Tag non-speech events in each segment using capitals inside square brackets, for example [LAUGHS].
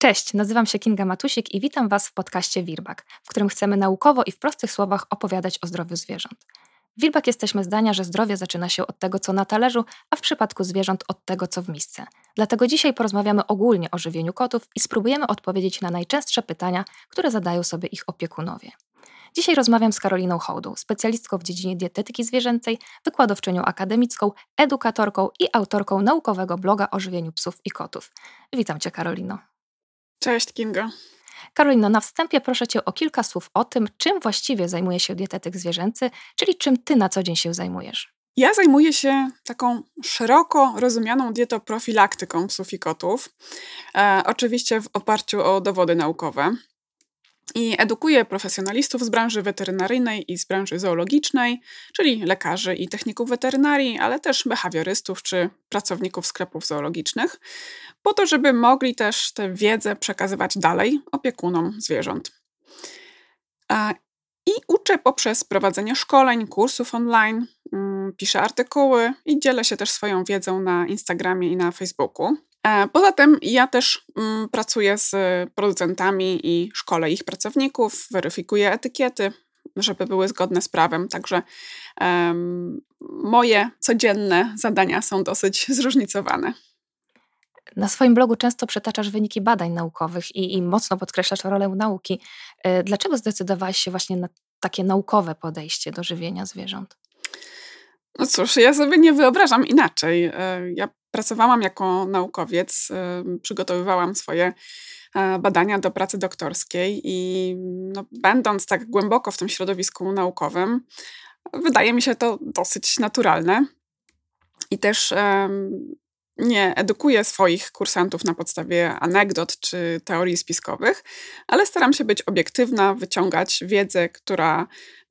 Cześć, nazywam się Kinga Matusik i witam Was w podcaście Wirbak, w którym chcemy naukowo i w prostych słowach opowiadać o zdrowiu zwierząt. W Wirbak jesteśmy zdania, że zdrowie zaczyna się od tego, co na talerzu, a w przypadku zwierząt od tego, co w misce. Dlatego dzisiaj porozmawiamy ogólnie o żywieniu kotów i spróbujemy odpowiedzieć na najczęstsze pytania, które zadają sobie ich opiekunowie. Dzisiaj rozmawiam z Karoliną Hołdą, specjalistką w dziedzinie dietetyki zwierzęcej, wykładowczynią akademicką, edukatorką i autorką naukowego bloga o żywieniu psów i kotów. Witam Cię, Karolino. Cześć, Kinga. Karolino, na wstępie proszę Cię o kilka słów o tym, czym właściwie zajmuje się dietetyk zwierzęcy, czyli czym Ty na co dzień się zajmujesz. Ja zajmuję się taką szeroko rozumianą dietoprofilaktyką psów i kotów, e, oczywiście w oparciu o dowody naukowe i edukuje profesjonalistów z branży weterynaryjnej i z branży zoologicznej, czyli lekarzy i techników weterynarii, ale też behawiorystów czy pracowników sklepów zoologicznych, po to, żeby mogli też tę wiedzę przekazywać dalej opiekunom zwierząt. I uczę poprzez prowadzenie szkoleń, kursów online, mm, piszę artykuły i dzielę się też swoją wiedzą na Instagramie i na Facebooku. E, poza tym ja też mm, pracuję z producentami i szkolę ich pracowników, weryfikuję etykiety, żeby były zgodne z prawem. Także um, moje codzienne zadania są dosyć [LAUGHS] zróżnicowane. Na swoim blogu często przytaczasz wyniki badań naukowych i, i mocno podkreślasz rolę nauki. E, dlaczego zdecydowałaś się właśnie na takie naukowe podejście do żywienia zwierząt? No cóż, ja sobie nie wyobrażam inaczej. E, ja pracowałam jako naukowiec, przygotowywałam swoje e, badania do pracy doktorskiej i no, będąc tak głęboko w tym środowisku naukowym, wydaje mi się to dosyć naturalne. I też nie edukuję swoich kursantów na podstawie anegdot czy teorii spiskowych, ale staram się być obiektywna, wyciągać wiedzę, która,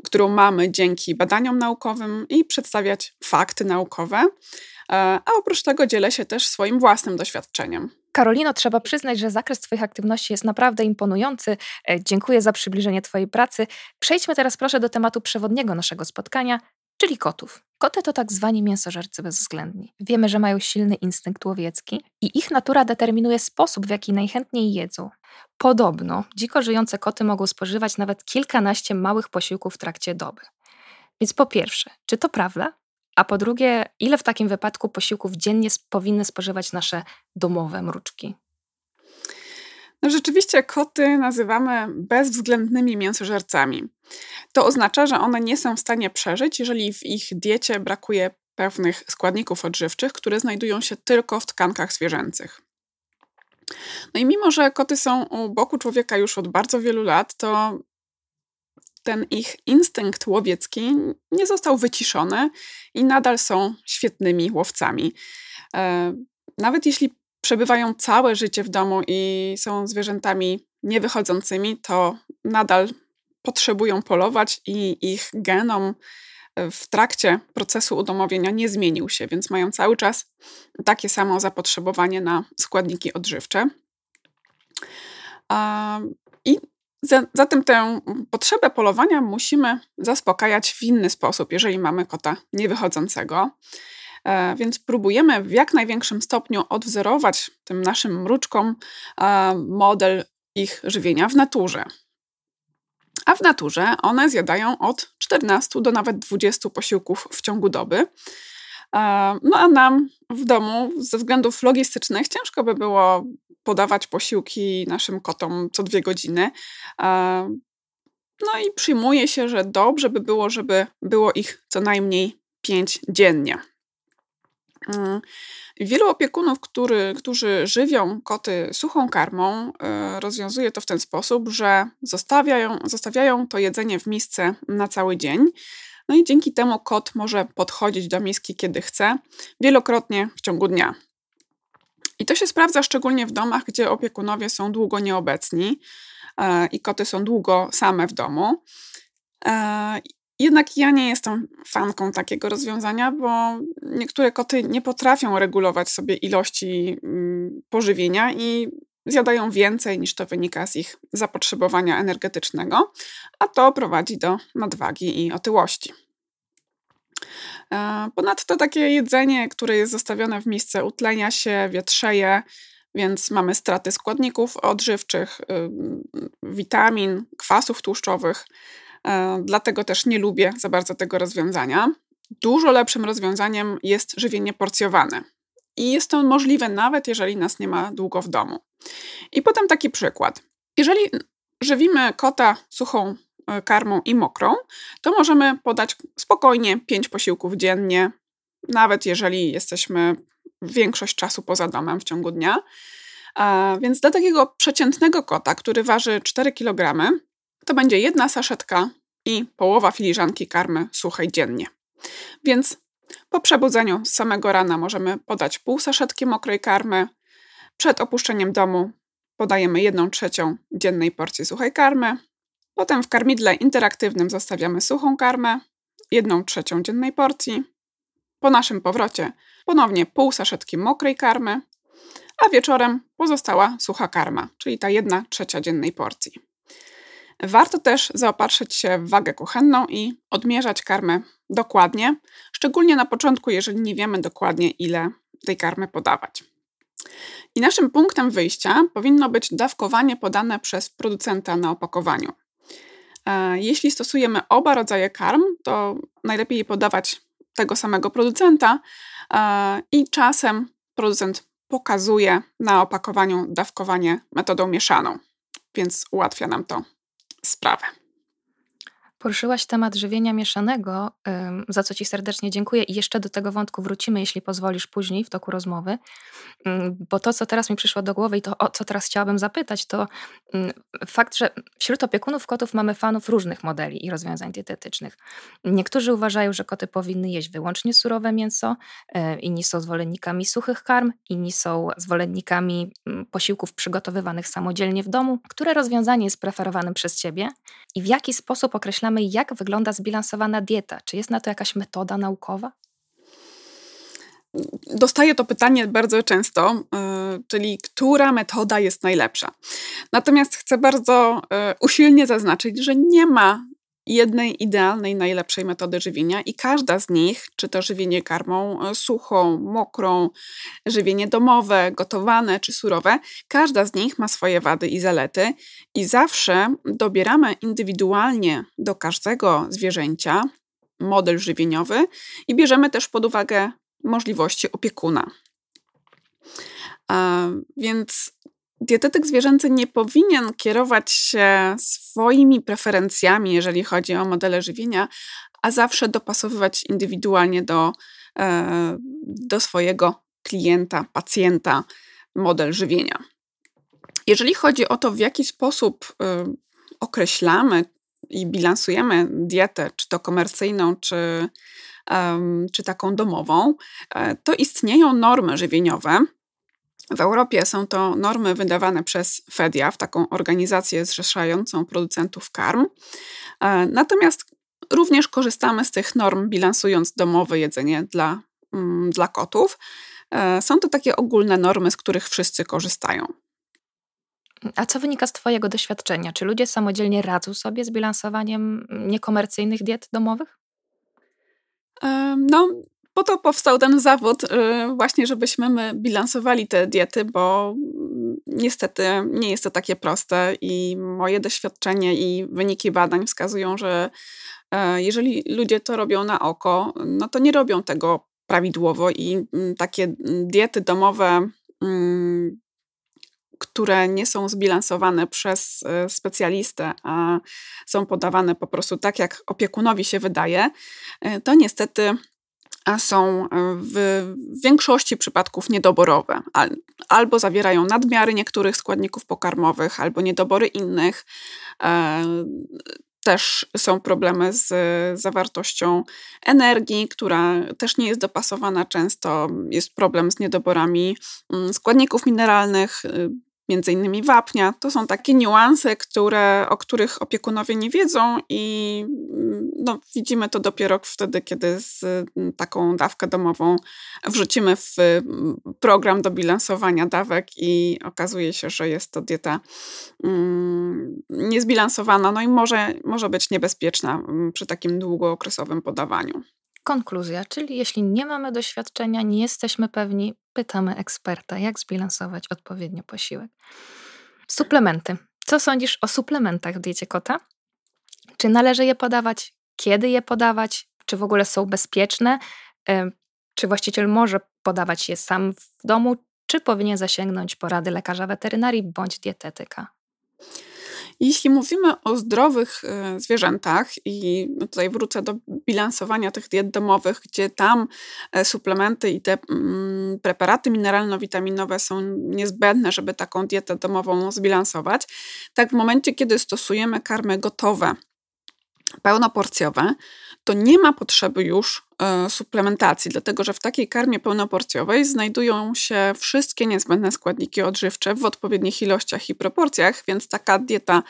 którą mamy dzięki badaniom naukowym i przedstawiać fakty naukowe. E, a oprócz tego dzielę się też swoim własnym doświadczeniem. Karolino, trzeba przyznać, że zakres Twoich aktywności jest naprawdę imponujący. E, dziękuję za przybliżenie Twojej pracy. Przejdźmy teraz proszę do tematu przewodniego naszego spotkania, czyli kotów. Koty to tak zwani mięsożercy bezwzględni. Wiemy, że mają silny instynkt łowiecki i ich natura determinuje sposób, w jaki najchętniej jedzą. Podobno dziko żyjące koty mogą spożywać nawet kilkanaście małych posiłków w trakcie doby. Więc po pierwsze, czy to prawda? A po drugie, ile w takim wypadku posiłków dziennie powinny spożywać nasze domowe mruczki? No rzeczywiście koty nazywamy bezwzględnymi mięsożercami. To oznacza, że one nie są w stanie przeżyć, jeżeli w ich diecie brakuje pewnych składników odżywczych, które znajdują się tylko w tkankach zwierzęcych. No i mimo, że koty są u boku człowieka już od bardzo wielu lat, to ten ich instynkt łowiecki nie został wyciszony i nadal są świetnymi łowcami. E, nawet jeśli przebywają całe życie w domu i są zwierzętami niewychodzącymi, to nadal potrzebują polować i ich genom e, w trakcie procesu udomowienia nie zmienił się, więc mają cały czas takie samo zapotrzebowanie na składniki odżywcze. I zatem tę potrzebę polowania musimy zaspokajać w inny sposób, jeżeli mamy kota niewychodzącego. E, więc próbujemy w jak największym stopniu odwzorować tym naszym mruczkom e, model ich żywienia w naturze. A w naturze one zjadają od 14 do nawet 20 posiłków w ciągu doby. E, no a nam w domu ze względów logistycznych ciężko by było podawać posiłki naszym kotom co dwie godziny. No i przyjmuje się, że dobrze by było, żeby było ich co najmniej pięć dziennie. Mm, wielu opiekunów, który, którzy żywią koty suchą karmą, e, rozwiązuje to w ten sposób, że zostawiają, zostawiają to jedzenie w misce na cały dzień. No i dzięki temu kot może podchodzić do miski, kiedy chce, wielokrotnie w ciągu dnia. I to się sprawdza szczególnie w domach, gdzie opiekunowie są długo nieobecni e, i koty są długo same w domu. Jednak ja nie jestem fanką takiego rozwiązania, bo niektóre koty nie potrafią regulować sobie ilości mm, pożywienia i zjadają więcej niż to wynika z ich zapotrzebowania energetycznego, a to prowadzi do nadwagi i otyłości. E, ponadto takie jedzenie, które jest zostawione w miejsce, utlenia się, wietrzeje, więc mamy straty składników odżywczych, witamin, kwasów tłuszczowych. E, dlatego też nie lubię za bardzo tego rozwiązania. Dużo lepszym rozwiązaniem jest żywienie porcjowane. I jest to możliwe nawet jeżeli nas nie ma długo w domu. I potem taki przykład. Jeżeli żywimy kota suchą e, karmą i mokrą, to możemy podać spokojnie 5 posiłków dziennie, nawet jeżeli jesteśmy większość czasu poza domem w ciągu dnia. A więc dla takiego przeciętnego kota, który waży 4 kg, to będzie jedna saszetka i połowa filiżanki karmy suchej dziennie. Więc po przebudzeniu z samego rana możemy podać pół saszetki mokrej karmy. Przed opuszczeniem domu podajemy jedną trzecią dziennej porcji suchej karmy. Potem w karmidle interaktywnym zostawiamy suchą karmę, jedną trzecią dziennej porcji. Po naszym powrocie ponownie pół saszetki mokrej karmy, a wieczorem pozostała sucha karma, czyli ta jedna trzecia dziennej porcji. Warto też zaopatrzyć się w wagę kuchenną i odmierzać karmę dokładnie, szczególnie na początku, jeżeli nie wiemy dokładnie, ile tej karmy podawać. I naszym punktem wyjścia powinno być dawkowanie podane przez producenta na opakowaniu. E, jeśli stosujemy oba rodzaje karm, to najlepiej podawać tego samego producenta e, i czasem producent pokazuje na opakowaniu dawkowanie metodą mieszaną, więc ułatwia nam to sprawę. Poruszyłaś temat żywienia mieszanego, za co Ci serdecznie dziękuję i jeszcze do tego wątku wrócimy, jeśli pozwolisz później w toku rozmowy, bo to, co teraz mi przyszło do głowy i to, o co teraz chciałabym zapytać, to fakt, że wśród opiekunów kotów mamy fanów różnych modeli i rozwiązań dietetycznych. Niektórzy uważają, że koty powinny jeść wyłącznie surowe mięso, e, inni są zwolennikami suchych karm, inni są zwolennikami posiłków przygotowywanych samodzielnie w domu. Które rozwiązanie jest preferowane przez Ciebie i w jaki sposób określamy jak wygląda zbilansowana dieta. Czy jest na to jakaś metoda naukowa? Dostaję to pytanie bardzo często, yy, czyli która metoda jest najlepsza. Natomiast chcę bardzo yy, usilnie zaznaczyć, że nie ma jednej idealnej, najlepszej metody żywienia i każda z nich, czy to żywienie karmą e, suchą, mokrą, żywienie domowe, gotowane czy surowe, każda z nich ma swoje wady i zalety i zawsze dobieramy indywidualnie do każdego zwierzęcia model żywieniowy i bierzemy też pod uwagę możliwości opiekuna. Więc dietetyk zwierzęcy nie powinien kierować się swoimi preferencjami, jeżeli chodzi o modele żywienia, a zawsze dopasowywać indywidualnie do, e, do swojego klienta, pacjenta model żywienia. Jeżeli chodzi o to, w jaki sposób e, określamy i bilansujemy dietę, czy to komercyjną, czy, czy taką domową, e, to istnieją normy żywieniowe, w Europie są to normy wydawane przez FEDIAF, taką organizację zrzeszającą producentów karm. E, natomiast również korzystamy z tych norm, bilansując domowe jedzenie dla, mm, dla kotów. E, są to takie ogólne normy, z których wszyscy korzystają. A co wynika z Twojego doświadczenia? Czy ludzie samodzielnie radzą sobie z bilansowaniem niekomercyjnych diet domowych? E, no, po to powstał ten zawód, y, właśnie żebyśmy my bilansowali te diety, bo niestety nie jest to takie proste i moje doświadczenie i wyniki badań wskazują, że e, jeżeli ludzie to robią na oko, no to nie robią tego prawidłowo i mm, takie diety domowe, mm, które nie są zbilansowane przez e, specjalistę, a są podawane po prostu tak, jak opiekunowi się wydaje, e, to niestety są e, w większości przypadków niedoborowe. Albo zawierają nadmiary niektórych składników pokarmowych, albo niedobory innych. E, też są problemy z zawartością energii, która też nie jest dopasowana często. Jest problem z niedoborami mm, składników mineralnych, y, między innymi wapnia. To są takie niuanse, które, o których opiekunowie nie wiedzą i mm, no, widzimy to dopiero wtedy, kiedy z mm, taką dawkę domową wrzucimy w mm, program do bilansowania dawek i okazuje się, że jest to dieta niezbilansowana, no i może, może być niebezpieczna przy takim długookresowym podawaniu. Konkluzja, czyli jeśli nie mamy doświadczenia, nie jesteśmy pewni, pytamy eksperta, jak zbilansować odpowiednio posiłek. Suplementy. Co sądzisz o suplementach w diecie kota? Czy należy je podawać? Kiedy je podawać? Czy w ogóle są bezpieczne? Czy właściciel może podawać je sam w domu, czy powinien zasięgnąć porady lekarza weterynarii bądź dietetyka? Jeśli mówimy o zdrowych e, zwierzętach, i tutaj wrócę do bilansowania tych diet domowych, gdzie tam e, suplementy i te mm, preparaty mineralno-witaminowe są niezbędne, żeby taką dietę domową zbilansować, tak w momencie, kiedy stosujemy karmy gotowe, pełnoporcjowe, to nie ma potrzeby już e, suplementacji, dlatego że w takiej karmie pełnoporcjowej znajdują się wszystkie niezbędne składniki odżywcze w odpowiednich ilościach i proporcjach, więc taka dieta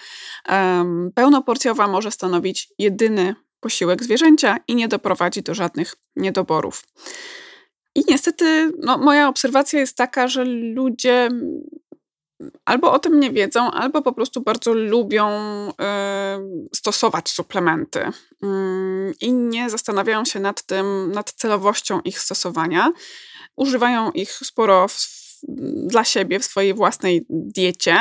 pełnoporcjowa może stanowić jedyny posiłek zwierzęcia i nie doprowadzi do żadnych niedoborów. I niestety no, moja obserwacja jest taka, że ludzie albo o tym nie wiedzą, albo po prostu bardzo lubią stosować suplementy y, i nie zastanawiają się nad tym, nad celowością ich stosowania. Używają ich sporo w, dla siebie w swojej własnej diecie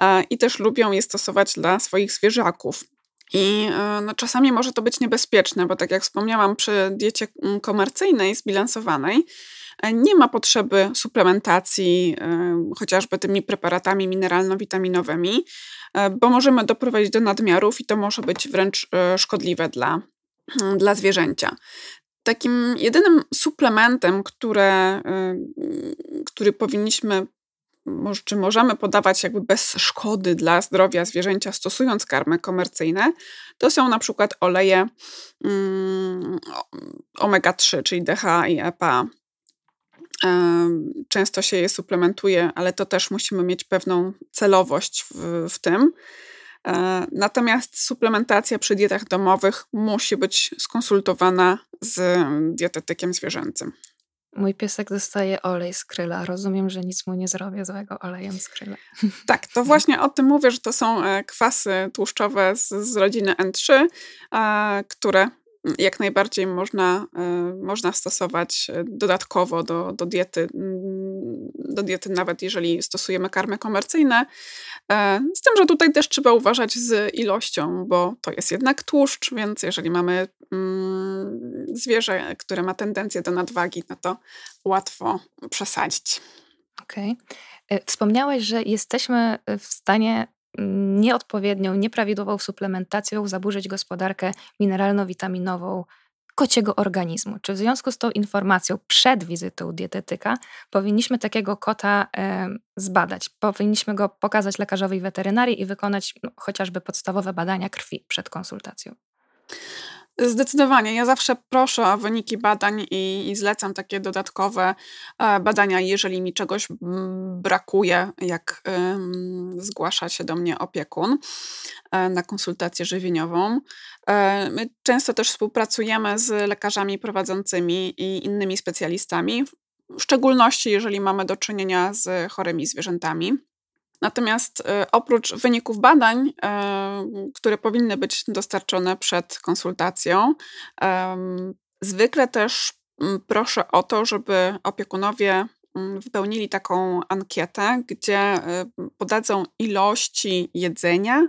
y, i też lubią je stosować dla swoich zwierzaków. I e, no, czasami może to być niebezpieczne, bo tak jak wspomniałam, przy diecie mm, komercyjnej, zbilansowanej, E, nie ma potrzeby suplementacji e, chociażby tymi preparatami mineralno-witaminowymi, e, bo możemy doprowadzić do nadmiarów i to może być wręcz szkodliwe dla, dla zwierzęcia. Takim jedynym suplementem, które, który powinniśmy czy możemy podawać jakby bez szkody dla zdrowia zwierzęcia, stosując karmy komercyjne, to są na przykład oleje mm, omega-3, czyli DHA i EPA. Często się je suplementuje, ale to też musimy mieć pewną celowość w, w tym. E, natomiast suplementacja przy dietach domowych musi być skonsultowana z dietetykiem zwierzęcym. Mój piesek dostaje olej z kryla. Rozumiem, że nic mu nie zrobię złego olejem z kryla. [LAUGHS] Tak, to właśnie o tym mówię, że to są e, kwasy tłuszczowe z, z rodziny N3, które jak najbardziej można, e, można stosować e, dodatkowo do, do, diety, mm, do diety, nawet jeżeli stosujemy karmy komercyjne. E, z tym, że tutaj też trzeba uważać z ilością, bo to jest jednak tłuszcz, więc jeżeli mamy mm, zwierzę, które ma tendencję do nadwagi, no to łatwo przesadzić. Okej. Okay. Wspomniałeś, że jesteśmy w stanie nieodpowiednią, nieprawidłową suplementacją zaburzyć gospodarkę mineralno-witaminową kociego organizmu. Czy w związku z tą informacją przed wizytą dietetyka powinniśmy takiego kota e, zbadać? Powinniśmy go pokazać lekarzowi weterynarii i wykonać no, chociażby podstawowe badania krwi przed konsultacją? Zdecydowanie. Ja zawsze proszę o wyniki badań i, i, zlecam takie dodatkowe e, badania, jeżeli mi czegoś brakuje, jak zgłasza się do mnie opiekun e, na konsultację żywieniową. E, my często też współpracujemy z lekarzami prowadzącymi i innymi specjalistami, w szczególności jeżeli mamy do czynienia z chorymi zwierzętami. Natomiast e, oprócz wyników badań, e, które powinny być dostarczone przed konsultacją, zwykle też proszę o to, żeby opiekunowie wypełnili taką ankietę, gdzie e, podadzą ilości jedzenia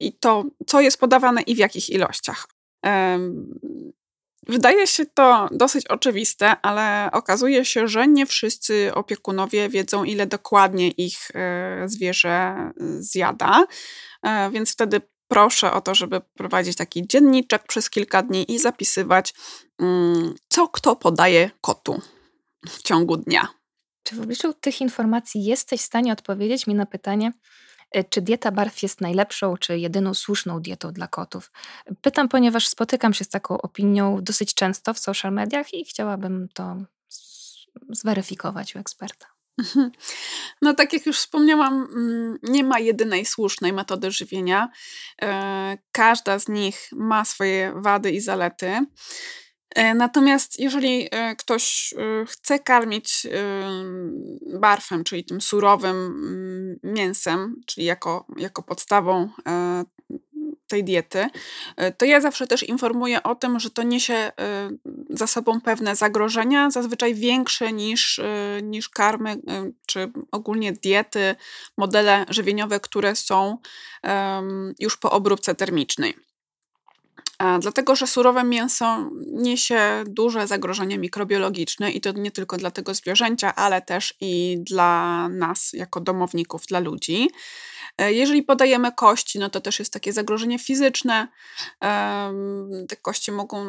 i to, co jest podawane i w jakich ilościach. Wydaje się to dosyć oczywiste, ale okazuje się, że nie wszyscy opiekunowie wiedzą, ile dokładnie ich e, zwierzę e, zjada, e, więc wtedy proszę o to, żeby prowadzić taki dzienniczek przez kilka dni i zapisywać, mm, co kto podaje kotu w ciągu dnia. Czy w obliczu tych informacji jesteś w stanie odpowiedzieć mi na pytanie, czy dieta barw jest najlepszą, czy jedyną słuszną dietą dla kotów. Pytam, ponieważ spotykam się z taką opinią dosyć często w social mediach i chciałabym to zweryfikować u eksperta. [LAUGHS] No, tak jak już wspomniałam, mm, nie ma jedynej słusznej metody żywienia. E, każda z nich ma swoje wady i zalety. E, natomiast jeżeli e, ktoś e, chce karmić barfem, czyli tym surowym mm, mięsem, czyli jako, jako podstawą tej diety, to ja zawsze też informuję o tym, że to niesie za sobą pewne zagrożenia, zazwyczaj większe niż, niż karmy czy ogólnie diety, modele żywieniowe, które są już po obróbce termicznej. Dlatego, że surowe mięso niesie duże zagrożenie mikrobiologiczne i to nie tylko dla tego zwierzęcia, ale też i dla nas jako domowników, dla ludzi. E, jeżeli podajemy kości, no to też jest takie zagrożenie fizyczne. Te kości mogą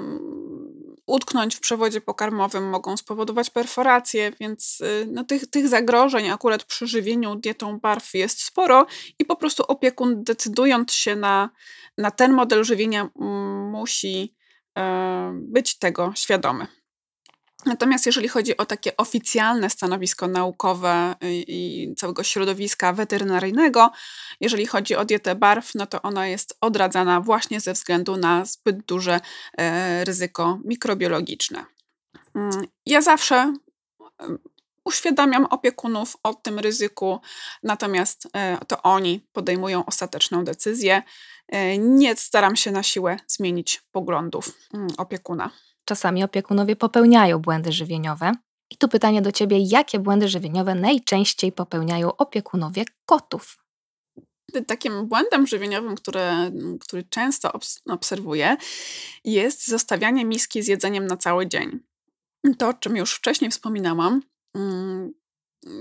utknąć w przewodzie pokarmowym, mogą spowodować perforacje, więc y, no, tych, tych zagrożeń akurat przy żywieniu dietą barw jest sporo i po prostu opiekun decydując się na, na ten model żywienia musi e, być tego świadomy. Natomiast jeżeli chodzi o takie oficjalne stanowisko naukowe i całego środowiska weterynaryjnego, jeżeli chodzi o dietę barw, no to ona jest odradzana właśnie ze względu na zbyt duże e, ryzyko mikrobiologiczne. Mm, ja zawsze uświadamiam opiekunów o tym ryzyku, natomiast e, to oni podejmują ostateczną decyzję. E, nie staram się na siłę zmienić poglądów mm, opiekuna. Czasami opiekunowie popełniają błędy żywieniowe. I tu pytanie do ciebie, jakie błędy żywieniowe najczęściej popełniają opiekunowie kotów? Takim błędem żywieniowym, który, który często obserwuję, jest zostawianie miski z jedzeniem na cały dzień. To, o czym już wcześniej wspominałam, mm,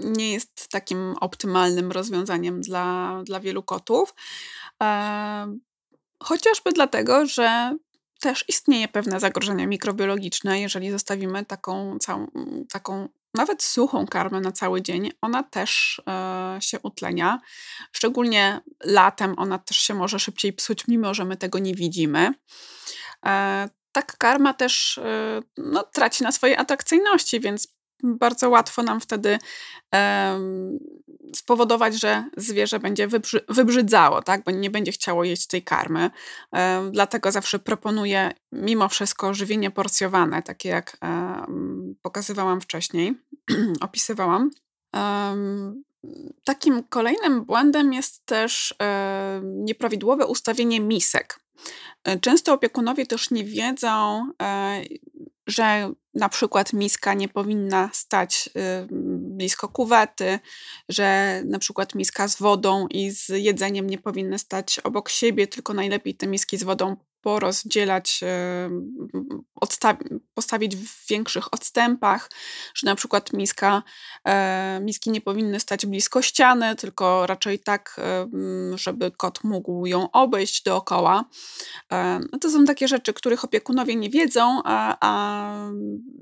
nie jest takim optymalnym rozwiązaniem dla, dla wielu kotów. E, chociażby dlatego, że też istnieje pewne zagrożenie mikrobiologiczne, jeżeli zostawimy taką, całą, taką nawet suchą karmę na cały dzień, ona też e, się utlenia. Szczególnie latem ona też się może szybciej psuć, mimo że my tego nie widzimy. E, tak karma też no, traci na swojej atrakcyjności, więc bardzo łatwo nam wtedy um, spowodować, że zwierzę będzie wybrzy wybrzydzało, tak? bo nie będzie chciało jeść tej karmy. Um, dlatego zawsze proponuję mimo wszystko żywienie porcjowane, takie jak um, pokazywałam wcześniej, [CLEARS THROAT] opisywałam. takim kolejnym błędem jest też nieprawidłowe ustawienie misek. Często opiekunowie też nie wiedzą, e, że na przykład miska nie powinna stać y, blisko kuwety, że na przykład miska z wodą i z jedzeniem nie powinny stać obok siebie, tylko najlepiej te miski z wodą porozdzielać, postawić w większych odstępach, że na przykład miska, e, miski nie powinny stać blisko ściany, tylko raczej tak, żeby kot mógł ją obejść dookoła. E, no to są takie rzeczy, których opiekunowie nie wiedzą, a, a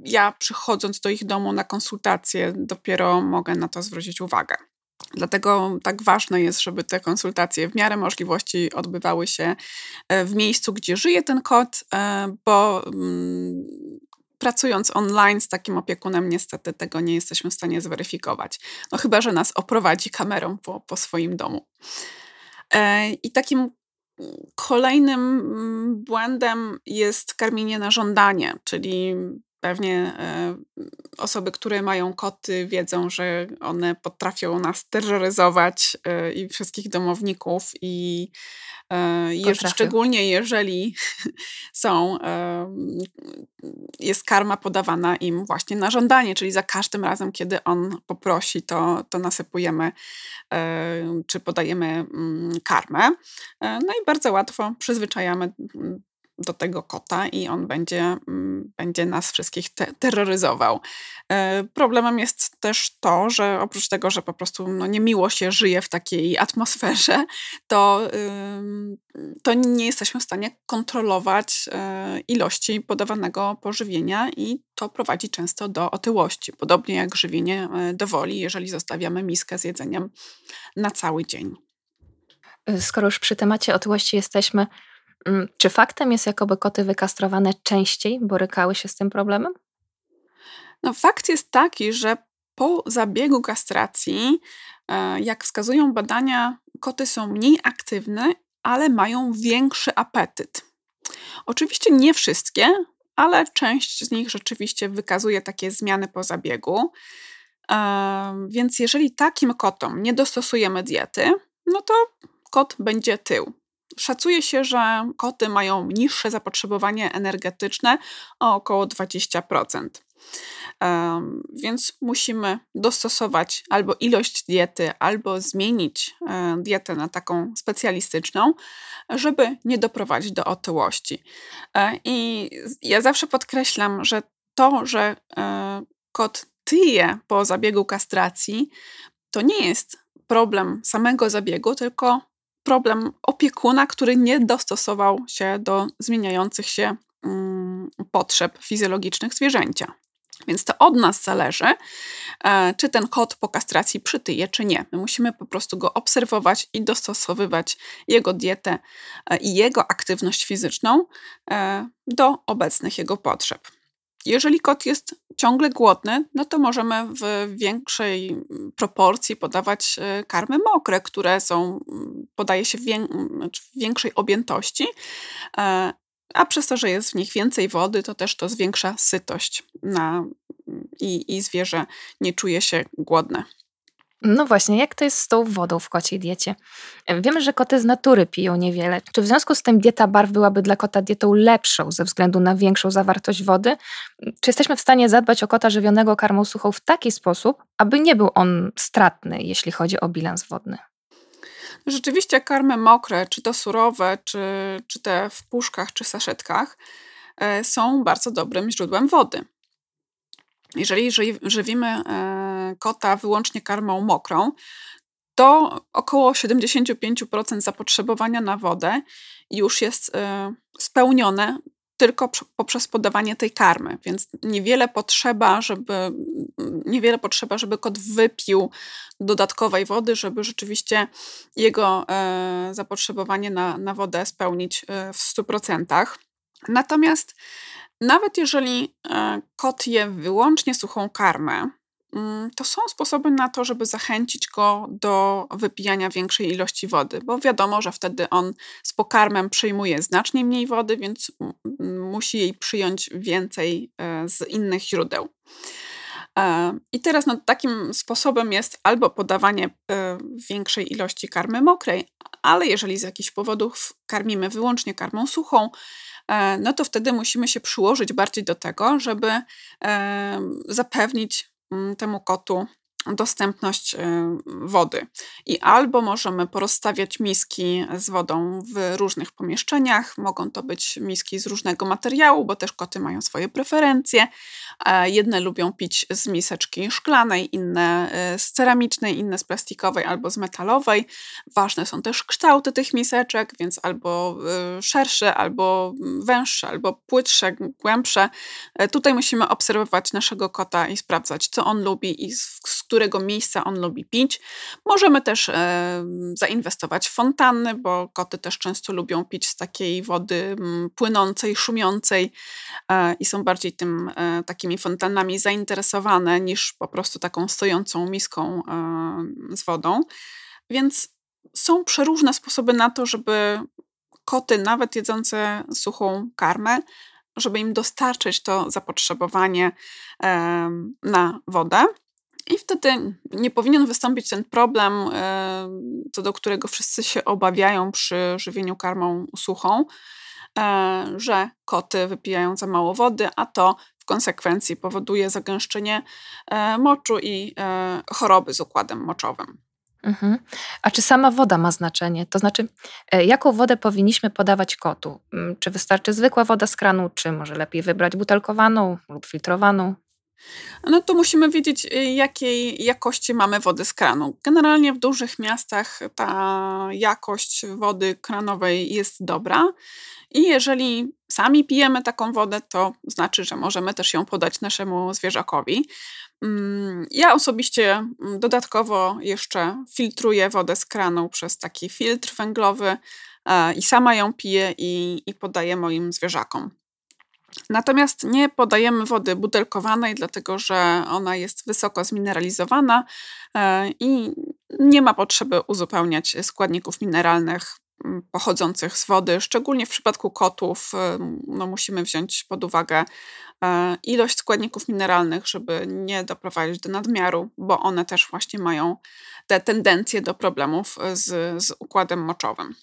ja przychodząc do ich domu na konsultacje dopiero mogę na to zwrócić uwagę. Dlatego tak ważne jest, żeby te konsultacje w miarę możliwości odbywały się e, w miejscu, gdzie żyje ten kot, e, bo mm, pracując online z takim opiekunem, niestety tego nie jesteśmy w stanie zweryfikować. No chyba, że nas oprowadzi kamerą po, po swoim domu. E, I takim kolejnym mm, błędem jest karmienie na żądanie, czyli Pewnie e, osoby, które mają koty, wiedzą, że one potrafią nas terroryzować e, i wszystkich domowników, i e, szczególnie jeżeli [LAUGHS] są, jest karma podawana im właśnie na żądanie, czyli za każdym razem, kiedy on poprosi, to, to nasypujemy czy podajemy mm, karmę. No i bardzo łatwo przyzwyczajamy mm, do tego kota i on będzie, mm, będzie nas wszystkich te terroryzował. E, problemem jest też to, że oprócz tego, że po prostu no, niemiło się żyje w takiej atmosferze, to, to nie jesteśmy w stanie kontrolować e, ilości podawanego pożywienia i to prowadzi często do otyłości. Podobnie jak żywienie e, dowoli, jeżeli zostawiamy miskę z jedzeniem na cały dzień. Skoro już przy temacie otyłości jesteśmy, czy faktem jest, jakoby koty wykastrowane częściej borykały się z tym problemem? No, fakt jest taki, że po zabiegu kastracji, e, jak wskazują badania, koty są mniej aktywne, ale mają większy apetyt. Oczywiście nie wszystkie, ale część z nich rzeczywiście wykazuje takie zmiany po zabiegu. E, więc jeżeli takim kotom nie dostosujemy diety, no to kot będzie tył. Szacuje się, że koty mają niższe zapotrzebowanie energetyczne o około 20%. Więc musimy dostosować albo ilość diety, albo zmienić e, dietę na taką specjalistyczną, żeby nie doprowadzić do otyłości. E, I ja zawsze podkreślam, że to, że e, kot tyje po zabiegu kastracji, to nie jest problem samego zabiegu, tylko problem opiekuna, który nie dostosował się do zmieniających się mm, potrzeb fizjologicznych zwierzęcia. Więc to od nas zależy, e, czy ten kot po kastracji przytyje, czy nie. My musimy po prostu go obserwować i dostosowywać jego dietę e, i jego aktywność fizyczną e, do obecnych jego potrzeb. Jeżeli kot jest ciągle głodny, no to możemy w większej proporcji podawać karmy mokre, które są, podaje się w, znaczy w większej objętości, a przez to, że jest w nich więcej wody, to też to zwiększa sytość na, i, i zwierzę nie czuje się głodne. No właśnie, jak to jest z tą wodą w kociej diecie? Wiemy, że koty z natury piją niewiele. Czy w związku z tym dieta barw byłaby dla kota dietą lepszą ze względu na większą zawartość wody? Czy jesteśmy w stanie zadbać o kota żywionego karmą suchą w taki sposób, aby nie był on stratny, jeśli chodzi o bilans wodny? Rzeczywiście karmy mokre, czy to surowe, czy, czy te w puszkach, czy saszetkach, e, są bardzo dobrym źródłem wody. Jeżeli żywimy e, kota wyłącznie karmą mokrą, to około 75% zapotrzebowania na wodę już jest e, spełnione tylko poprzez podawanie tej karmy, więc niewiele potrzeba, żeby, niewiele potrzeba, żeby kot wypił dodatkowej wody, żeby rzeczywiście jego e, zapotrzebowanie na, na wodę spełnić e, w 100%. Natomiast nawet jeżeli e, kot je wyłącznie suchą karmę, to są sposoby na to, żeby zachęcić go do wypijania większej ilości wody, bo wiadomo, że wtedy on z pokarmem przyjmuje znacznie mniej wody, więc musi jej przyjąć więcej e, z innych źródeł. E, I teraz no, takim sposobem jest albo podawanie e, większej ilości karmy mokrej, ale jeżeli z jakichś powodów karmimy wyłącznie karmą suchą, no to wtedy musimy się przyłożyć bardziej do tego, żeby zapewnić Mm, temu kotu dostępność y, wody. I albo możemy porozstawiać miski z wodą w różnych pomieszczeniach. Mogą to być miski z różnego materiału, bo też koty mają swoje preferencje. E, jedne lubią pić z miseczki szklanej, inne y, z ceramicznej, inne z plastikowej albo z metalowej. Ważne są też kształty tych miseczek, więc albo y, szersze, albo węższe, albo płytsze, głębsze. E, tutaj musimy obserwować naszego kota i sprawdzać, co on lubi i z którego miejsca on lubi pić. Możemy też e, zainwestować w fontanny, bo koty też często lubią pić z takiej wody m, płynącej, szumiącej e, i są bardziej tym e, takimi fontannami zainteresowane niż po prostu taką stojącą miską z wodą. Więc są przeróżne sposoby na to, żeby koty, nawet jedzące suchą karmę, żeby im dostarczyć to zapotrzebowanie na wodę. I wtedy nie powinien wystąpić ten problem, e, co do którego wszyscy się obawiają przy żywieniu karmą suchą, e, że koty wypijają za mało wody, a to w konsekwencji powoduje zagęszczenie e, moczu i choroby z układem moczowym. Mhm. A czy sama woda ma znaczenie? To znaczy, jaką wodę powinniśmy podawać kotu? Mm, czy wystarczy zwykła woda z kranu, czy może lepiej wybrać butelkowaną lub filtrowaną? No to musimy wiedzieć, y, jakiej jakości mamy wody z kranu. Generalnie w dużych miastach ta jakość wody kranowej jest dobra. I jeżeli sami pijemy taką wodę, to znaczy, że możemy też ją podać naszemu zwierzakowi. Mm, ja osobiście mm, dodatkowo jeszcze filtruję wodę z kranu przez taki filtr węglowy e, i sama ją piję i, i podaję moim zwierzakom. Natomiast nie podajemy wody butelkowanej, dlatego że ona jest wysoko zmineralizowana e, i nie ma potrzeby uzupełniać składników mineralnych mm, pochodzących z wody. Szczególnie w przypadku kotów e, no, musimy wziąć pod uwagę e, ilość składników mineralnych, żeby nie doprowadzić do nadmiaru, bo one też właśnie mają te tendencje do problemów z, z układem moczowym.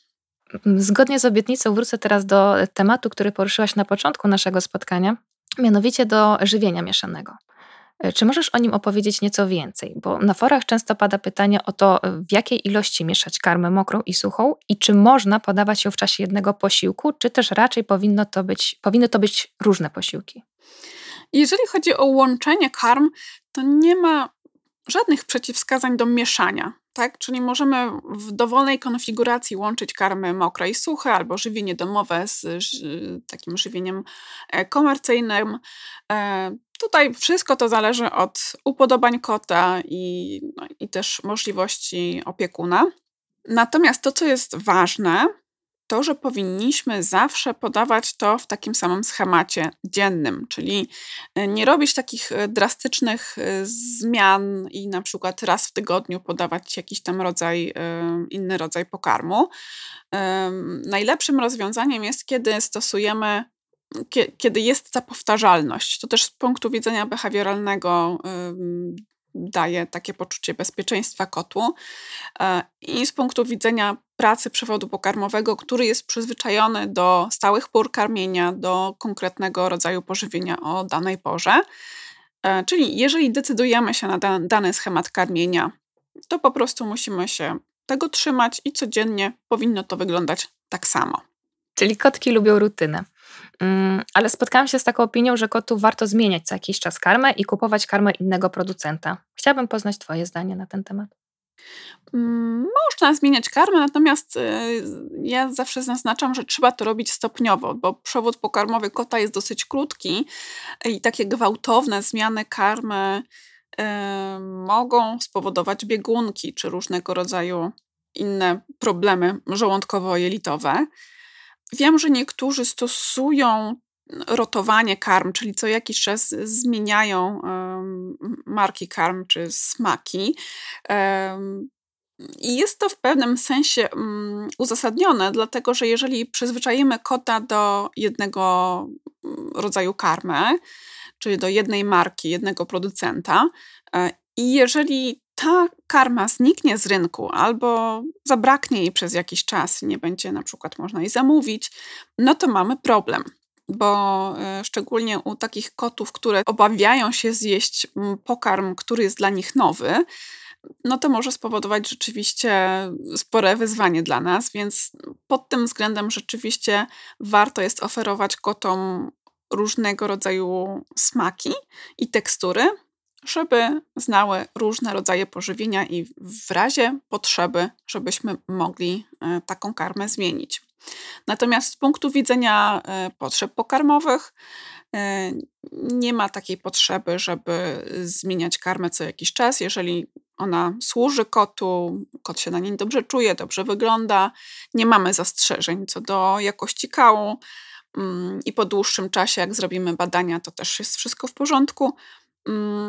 Zgodnie z obietnicą wrócę teraz do tematu, który poruszyłaś na początku naszego spotkania, mianowicie do żywienia mieszanego. Czy możesz o nim opowiedzieć nieco więcej? Bo na forach często pada pytanie o to, w jakiej ilości mieszać karmę mokrą i suchą i czy można podawać ją w czasie jednego posiłku, czy też raczej powinno to być, powinny to być różne posiłki? Jeżeli chodzi o łączenie karm, to nie ma żadnych przeciwwskazań do mieszania. Tak? Czyli możemy w dowolnej konfiguracji łączyć karmy mokre i suche, albo żywienie domowe z takim żywieniem e, komercyjnym. E, tutaj wszystko to zależy od upodobań kota i, no, i też możliwości opiekuna. Natomiast to, co jest ważne, to, że powinniśmy zawsze podawać to w takim samym schemacie dziennym, czyli e, nie robić takich e, drastycznych e, zmian i na przykład raz w tygodniu podawać jakiś tam rodzaj, inny rodzaj pokarmu. Najlepszym rozwiązaniem jest, kiedy stosujemy kiedy jest ta powtarzalność. To też z punktu widzenia behawioralnego daje takie poczucie bezpieczeństwa kotu. E, I z punktu widzenia pracy przewodu pokarmowego, który jest przyzwyczajony do stałych pór karmienia, do konkretnego rodzaju pożywienia o danej porze. E, czyli jeżeli decydujemy się na dany schemat karmienia, to po prostu musimy się tego trzymać i codziennie powinno to wyglądać tak samo. Czyli kotki lubią rutynę. Mm, ale spotkałam się z taką opinią, że kotu warto zmieniać co jakiś czas karmę i kupować karmę innego producenta. Chciałabym poznać Twoje zdanie na ten temat. Mm, można zmieniać karmę, natomiast y, ja zawsze zaznaczam, że trzeba to robić stopniowo, bo przewód pokarmowy kota jest dosyć krótki i takie gwałtowne zmiany karmy y, mogą spowodować biegunki czy różnego rodzaju inne problemy żołądkowo-jelitowe. Wiem, że niektórzy stosują rotowanie karm, czyli co jakiś czas zmieniają marki karm czy smaki. I jest to w pewnym sensie um, uzasadnione, dlatego że jeżeli przyzwyczajimy kota do jednego mm, rodzaju karmy, czyli do jednej marki, jednego producenta, e, i jeżeli ta karma zniknie z rynku albo zabraknie jej przez jakiś czas i nie będzie na przykład można jej zamówić, no to mamy problem. Bo e, szczególnie u takich kotów, które obawiają się zjeść pokarm, który jest dla nich nowy, no to może spowodować rzeczywiście spore wyzwanie dla nas, więc pod tym względem rzeczywiście warto jest oferować kotom różnego rodzaju smaki i tekstury, żeby znały różne rodzaje pożywienia i w razie potrzeby, żebyśmy mogli e, taką karmę zmienić. Natomiast z punktu widzenia e, potrzeb pokarmowych, e, nie ma takiej potrzeby, żeby zmieniać karmę co jakiś czas. Jeżeli ona służy kotu, kot się na niej dobrze czuje, dobrze wygląda, nie mamy zastrzeżeń co do jakości kału mm, i po dłuższym czasie, jak zrobimy badania, to też jest wszystko w porządku,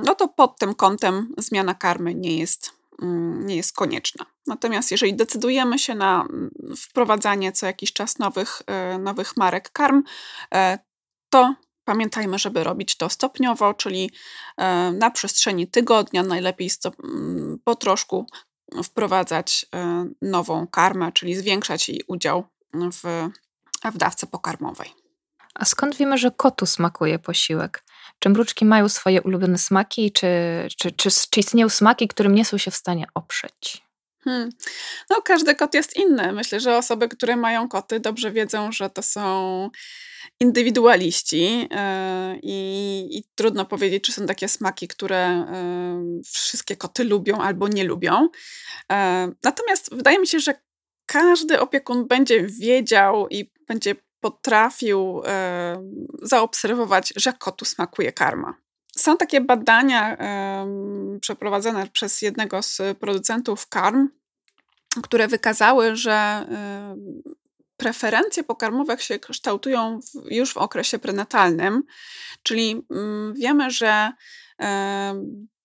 no to pod tym kątem zmiana karmy nie jest, mm, nie jest konieczna. Natomiast jeżeli decydujemy się na mm, wprowadzanie co jakiś czas nowych, e, nowych marek karm, e, to pamiętajmy, żeby robić to stopniowo, czyli e, na przestrzeni tygodnia najlepiej po troszku wprowadzać nową karmę, czyli zwiększać jej udział w, w dawce pokarmowej. A skąd wiemy, że kotu smakuje posiłek? Czy mruczki mają swoje ulubione smaki, czy, czy, czy, czy istnieją smaki, którym nie są się w stanie oprzeć? Hmm. No, każdy kot jest inny. Myślę, że osoby, które mają koty, dobrze wiedzą, że to są indywidualiści yy, i, trudno powiedzieć, czy są takie smaki, które yy, wszystkie koty lubią albo nie lubią. Yy, natomiast wydaje mi się, że każdy opiekun będzie wiedział i będzie potrafił e, zaobserwować, że kotu smakuje karma. Są takie badania e, przeprowadzone przez jednego z producentów karm, które wykazały, że e, preferencje pokarmowe się kształtują już w okresie prenatalnym, czyli mm, wiemy, że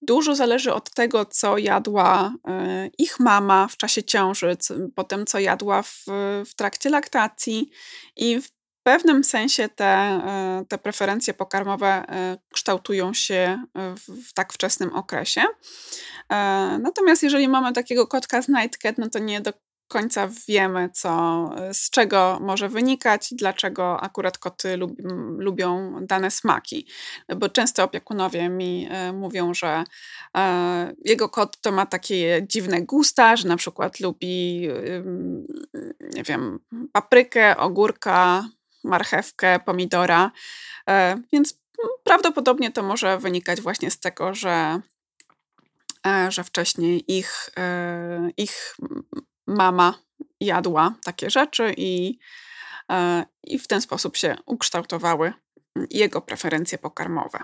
Dużo zależy od tego, co jadła e, ich mama w czasie ciąży, potem co jadła w, w trakcie laktacji i w pewnym sensie te, e, te preferencje pokarmowe e, kształtują się w, w tak wczesnym okresie. Natomiast jeżeli mamy takiego kotka z Nightcat, no to nie do końca wiemy, co, z czego może wynikać dlaczego akurat koty lub, lubią dane smaki. Bo często opiekunowie mi e, mówią, że e, jego kot to ma takie dziwne gusta, że na przykład lubi, nie wiem, paprykę, ogórka, marchewkę, pomidora. E, więc prawdopodobnie to może wynikać właśnie z tego, że że wcześniej ich, ich mama jadła takie rzeczy i, e, i w ten sposób się ukształtowały jego preferencje pokarmowe.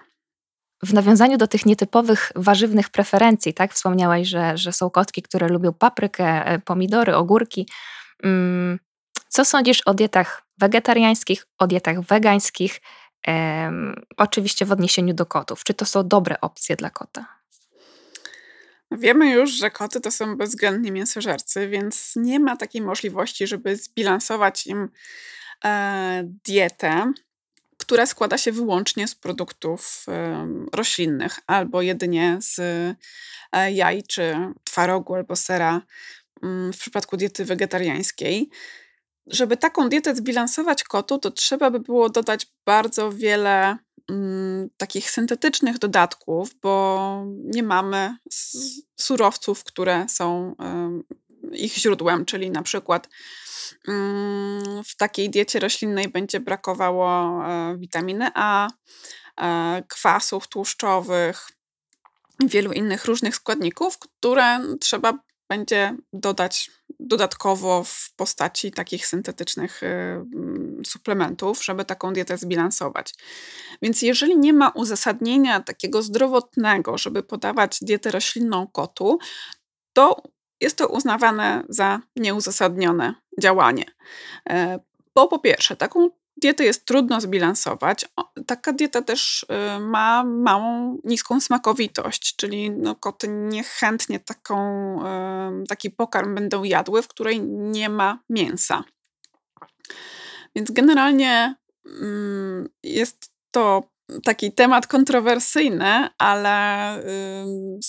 W nawiązaniu do tych nietypowych warzywnych preferencji, tak? Wspomniałaś, że, że są kotki, które lubią paprykę, e, pomidory, ogórki. Mm, co sądzisz o dietach wegetariańskich, o dietach wegańskich? oczywiście w odniesieniu do kotów. Czy to są dobre opcje dla kota? Wiemy już, że koty to są bezwzględnie mięsożercy, więc nie ma takiej możliwości, żeby zbilansować im e, dietę, która składa się wyłącznie z produktów e, roślinnych albo jedynie z e, jaj czy twarogu albo sera mm, w przypadku diety wegetariańskiej. Żeby taką dietę zbilansować kotu, to trzeba by było dodać bardzo wiele takich syntetycznych dodatków, bo nie mamy surowców, które są ich źródłem, czyli na przykład y, w takiej diecie roślinnej będzie brakowało y, witaminy A, e, kwasów tłuszczowych, wielu innych różnych składników, które trzeba będzie dodać dodatkowo w postaci takich syntetycznych y, mm, suplementów, żeby taką dietę zbilansować. Więc jeżeli nie ma uzasadnienia takiego zdrowotnego, żeby podawać dietę roślinną kotu, to jest to uznawane za nieuzasadnione działanie. E, bo po pierwsze, taką dietę jest trudno zbilansować. Taka dieta też y, ma małą, niską smakowitość, czyli no, koty niechętnie taką, taki pokarm będą jadły, w której nie ma mięsa. Więc generalnie mm, jest to taki temat kontrowersyjny, ale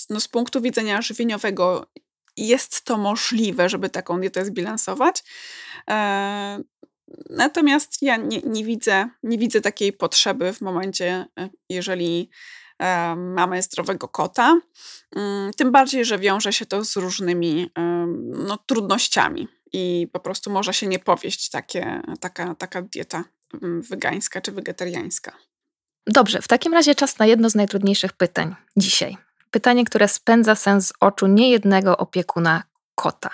no, z punktu widzenia żywieniowego jest to możliwe, żeby taką dietę zbilansować. Natomiast ja nie, nie, widzę, nie widzę takiej potrzeby w momencie, e, jeżeli e, mamy zdrowego kota. Mm, tym bardziej, że wiąże się to z różnymi no, trudnościami i po prostu może się nie powieść takie, taka, taka dieta mm, wegańska czy wegetariańska. Dobrze, w takim razie czas na jedno z najtrudniejszych pytań dzisiaj. Pytanie, które spędza sens z oczu niejednego opiekuna kota.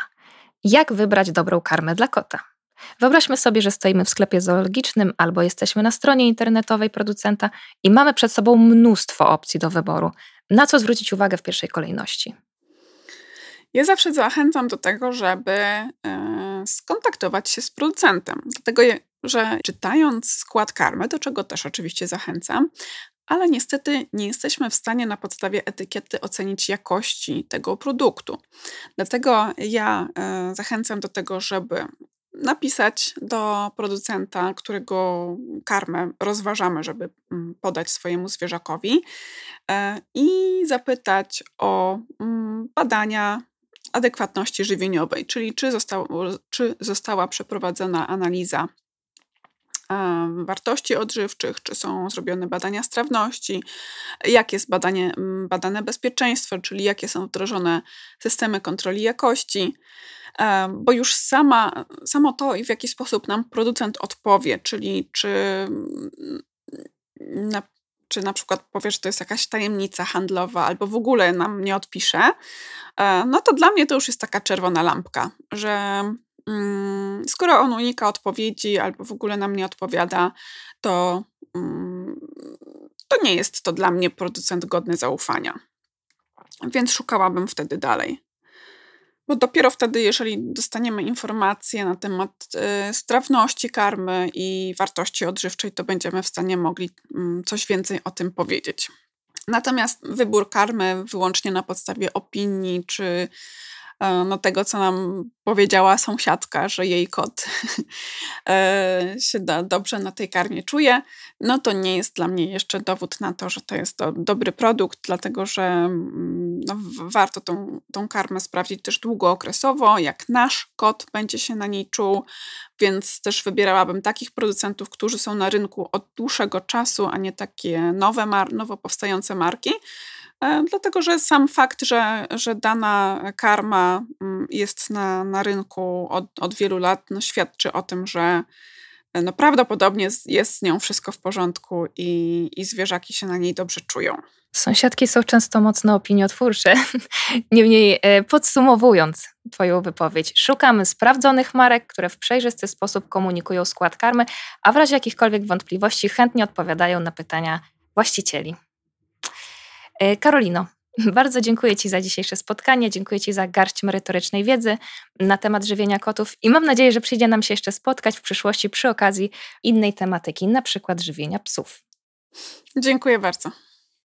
Jak wybrać dobrą karmę dla kota? Wyobraźmy sobie, że stoimy w sklepie zoologicznym albo jesteśmy na stronie internetowej producenta i mamy przed sobą mnóstwo opcji do wyboru. Na co zwrócić uwagę w pierwszej kolejności? Ja zawsze zachęcam do tego, żeby e, skontaktować się z producentem. Dlatego, że czytając skład karmy, do czego też oczywiście zachęcam, ale niestety nie jesteśmy w stanie na podstawie etykiety ocenić jakości tego produktu. Dlatego ja e, zachęcam do tego, żeby napisać do producenta, którego karmę rozważamy, żeby mm, podać swojemu zwierzakowi e, i zapytać o mm, badania adekwatności żywieniowej, czyli czy, czy została przeprowadzona analiza wartości odżywczych, czy są zrobione badania strawności, jak jest badanie, mm, badane bezpieczeństwo, czyli jakie są wdrożone systemy kontroli jakości bo już sama, samo to, w jaki sposób nam producent odpowie, czyli czy na, czy na przykład powie, że to jest jakaś tajemnica handlowa, albo w ogóle nam nie odpisze, e, no to dla mnie to już jest taka czerwona lampka, że mm, skoro on unika odpowiedzi albo w ogóle nam nie odpowiada, to, mm, to nie jest to dla mnie producent godny zaufania. Więc szukałabym wtedy dalej. Bo dopiero wtedy, jeżeli dostaniemy informacje na temat y, strawności karmy i wartości odżywczej, to będziemy w stanie mogli y, coś więcej o tym powiedzieć. Natomiast wybór karmy wyłącznie na podstawie opinii czy no, tego, co nam powiedziała sąsiadka, że jej kot [LAUGHS] e, się dobrze na tej karmie czuje, no to nie jest dla mnie jeszcze dowód na to, że to jest dobry produkt, dlatego że mm, no, warto tą, tą karmę sprawdzić też długookresowo, jak nasz kot będzie się na niej czuł, więc też wybierałabym takich producentów, którzy są na rynku od dłuższego czasu, a nie takie nowe, nowo powstające marki. E, dlatego, że sam fakt, że, że dana karma mm, jest na, na rynku od, od wielu lat, no świadczy o tym, że no prawdopodobnie jest z nią wszystko w porządku i, i zwierzaki się na niej dobrze czują. Sąsiadki są często mocno opiniotwórcze. [LAUGHS] Niemniej e, podsumowując Twoją wypowiedź, szukamy sprawdzonych marek, które w przejrzysty sposób komunikują skład karmy, a w razie jakichkolwiek wątpliwości chętnie odpowiadają na pytania właścicieli. E, Karolino, [LAUGHS] bardzo dziękuję Ci za dzisiejsze spotkanie, dziękuję Ci za garść merytorycznej wiedzy na temat żywienia kotów i mam nadzieję, że przyjdzie nam się jeszcze spotkać w przyszłości przy okazji innej tematyki, na przykład żywienia psów. Dziękuję bardzo.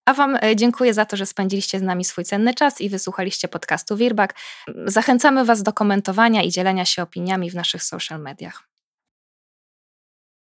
A Wam e, dziękuję za to, że spędziliście z nami swój cenny czas i wysłuchaliście podcastu Wirbak. Zachęcamy Was do komentowania i dzielenia się opiniami w naszych social mediach.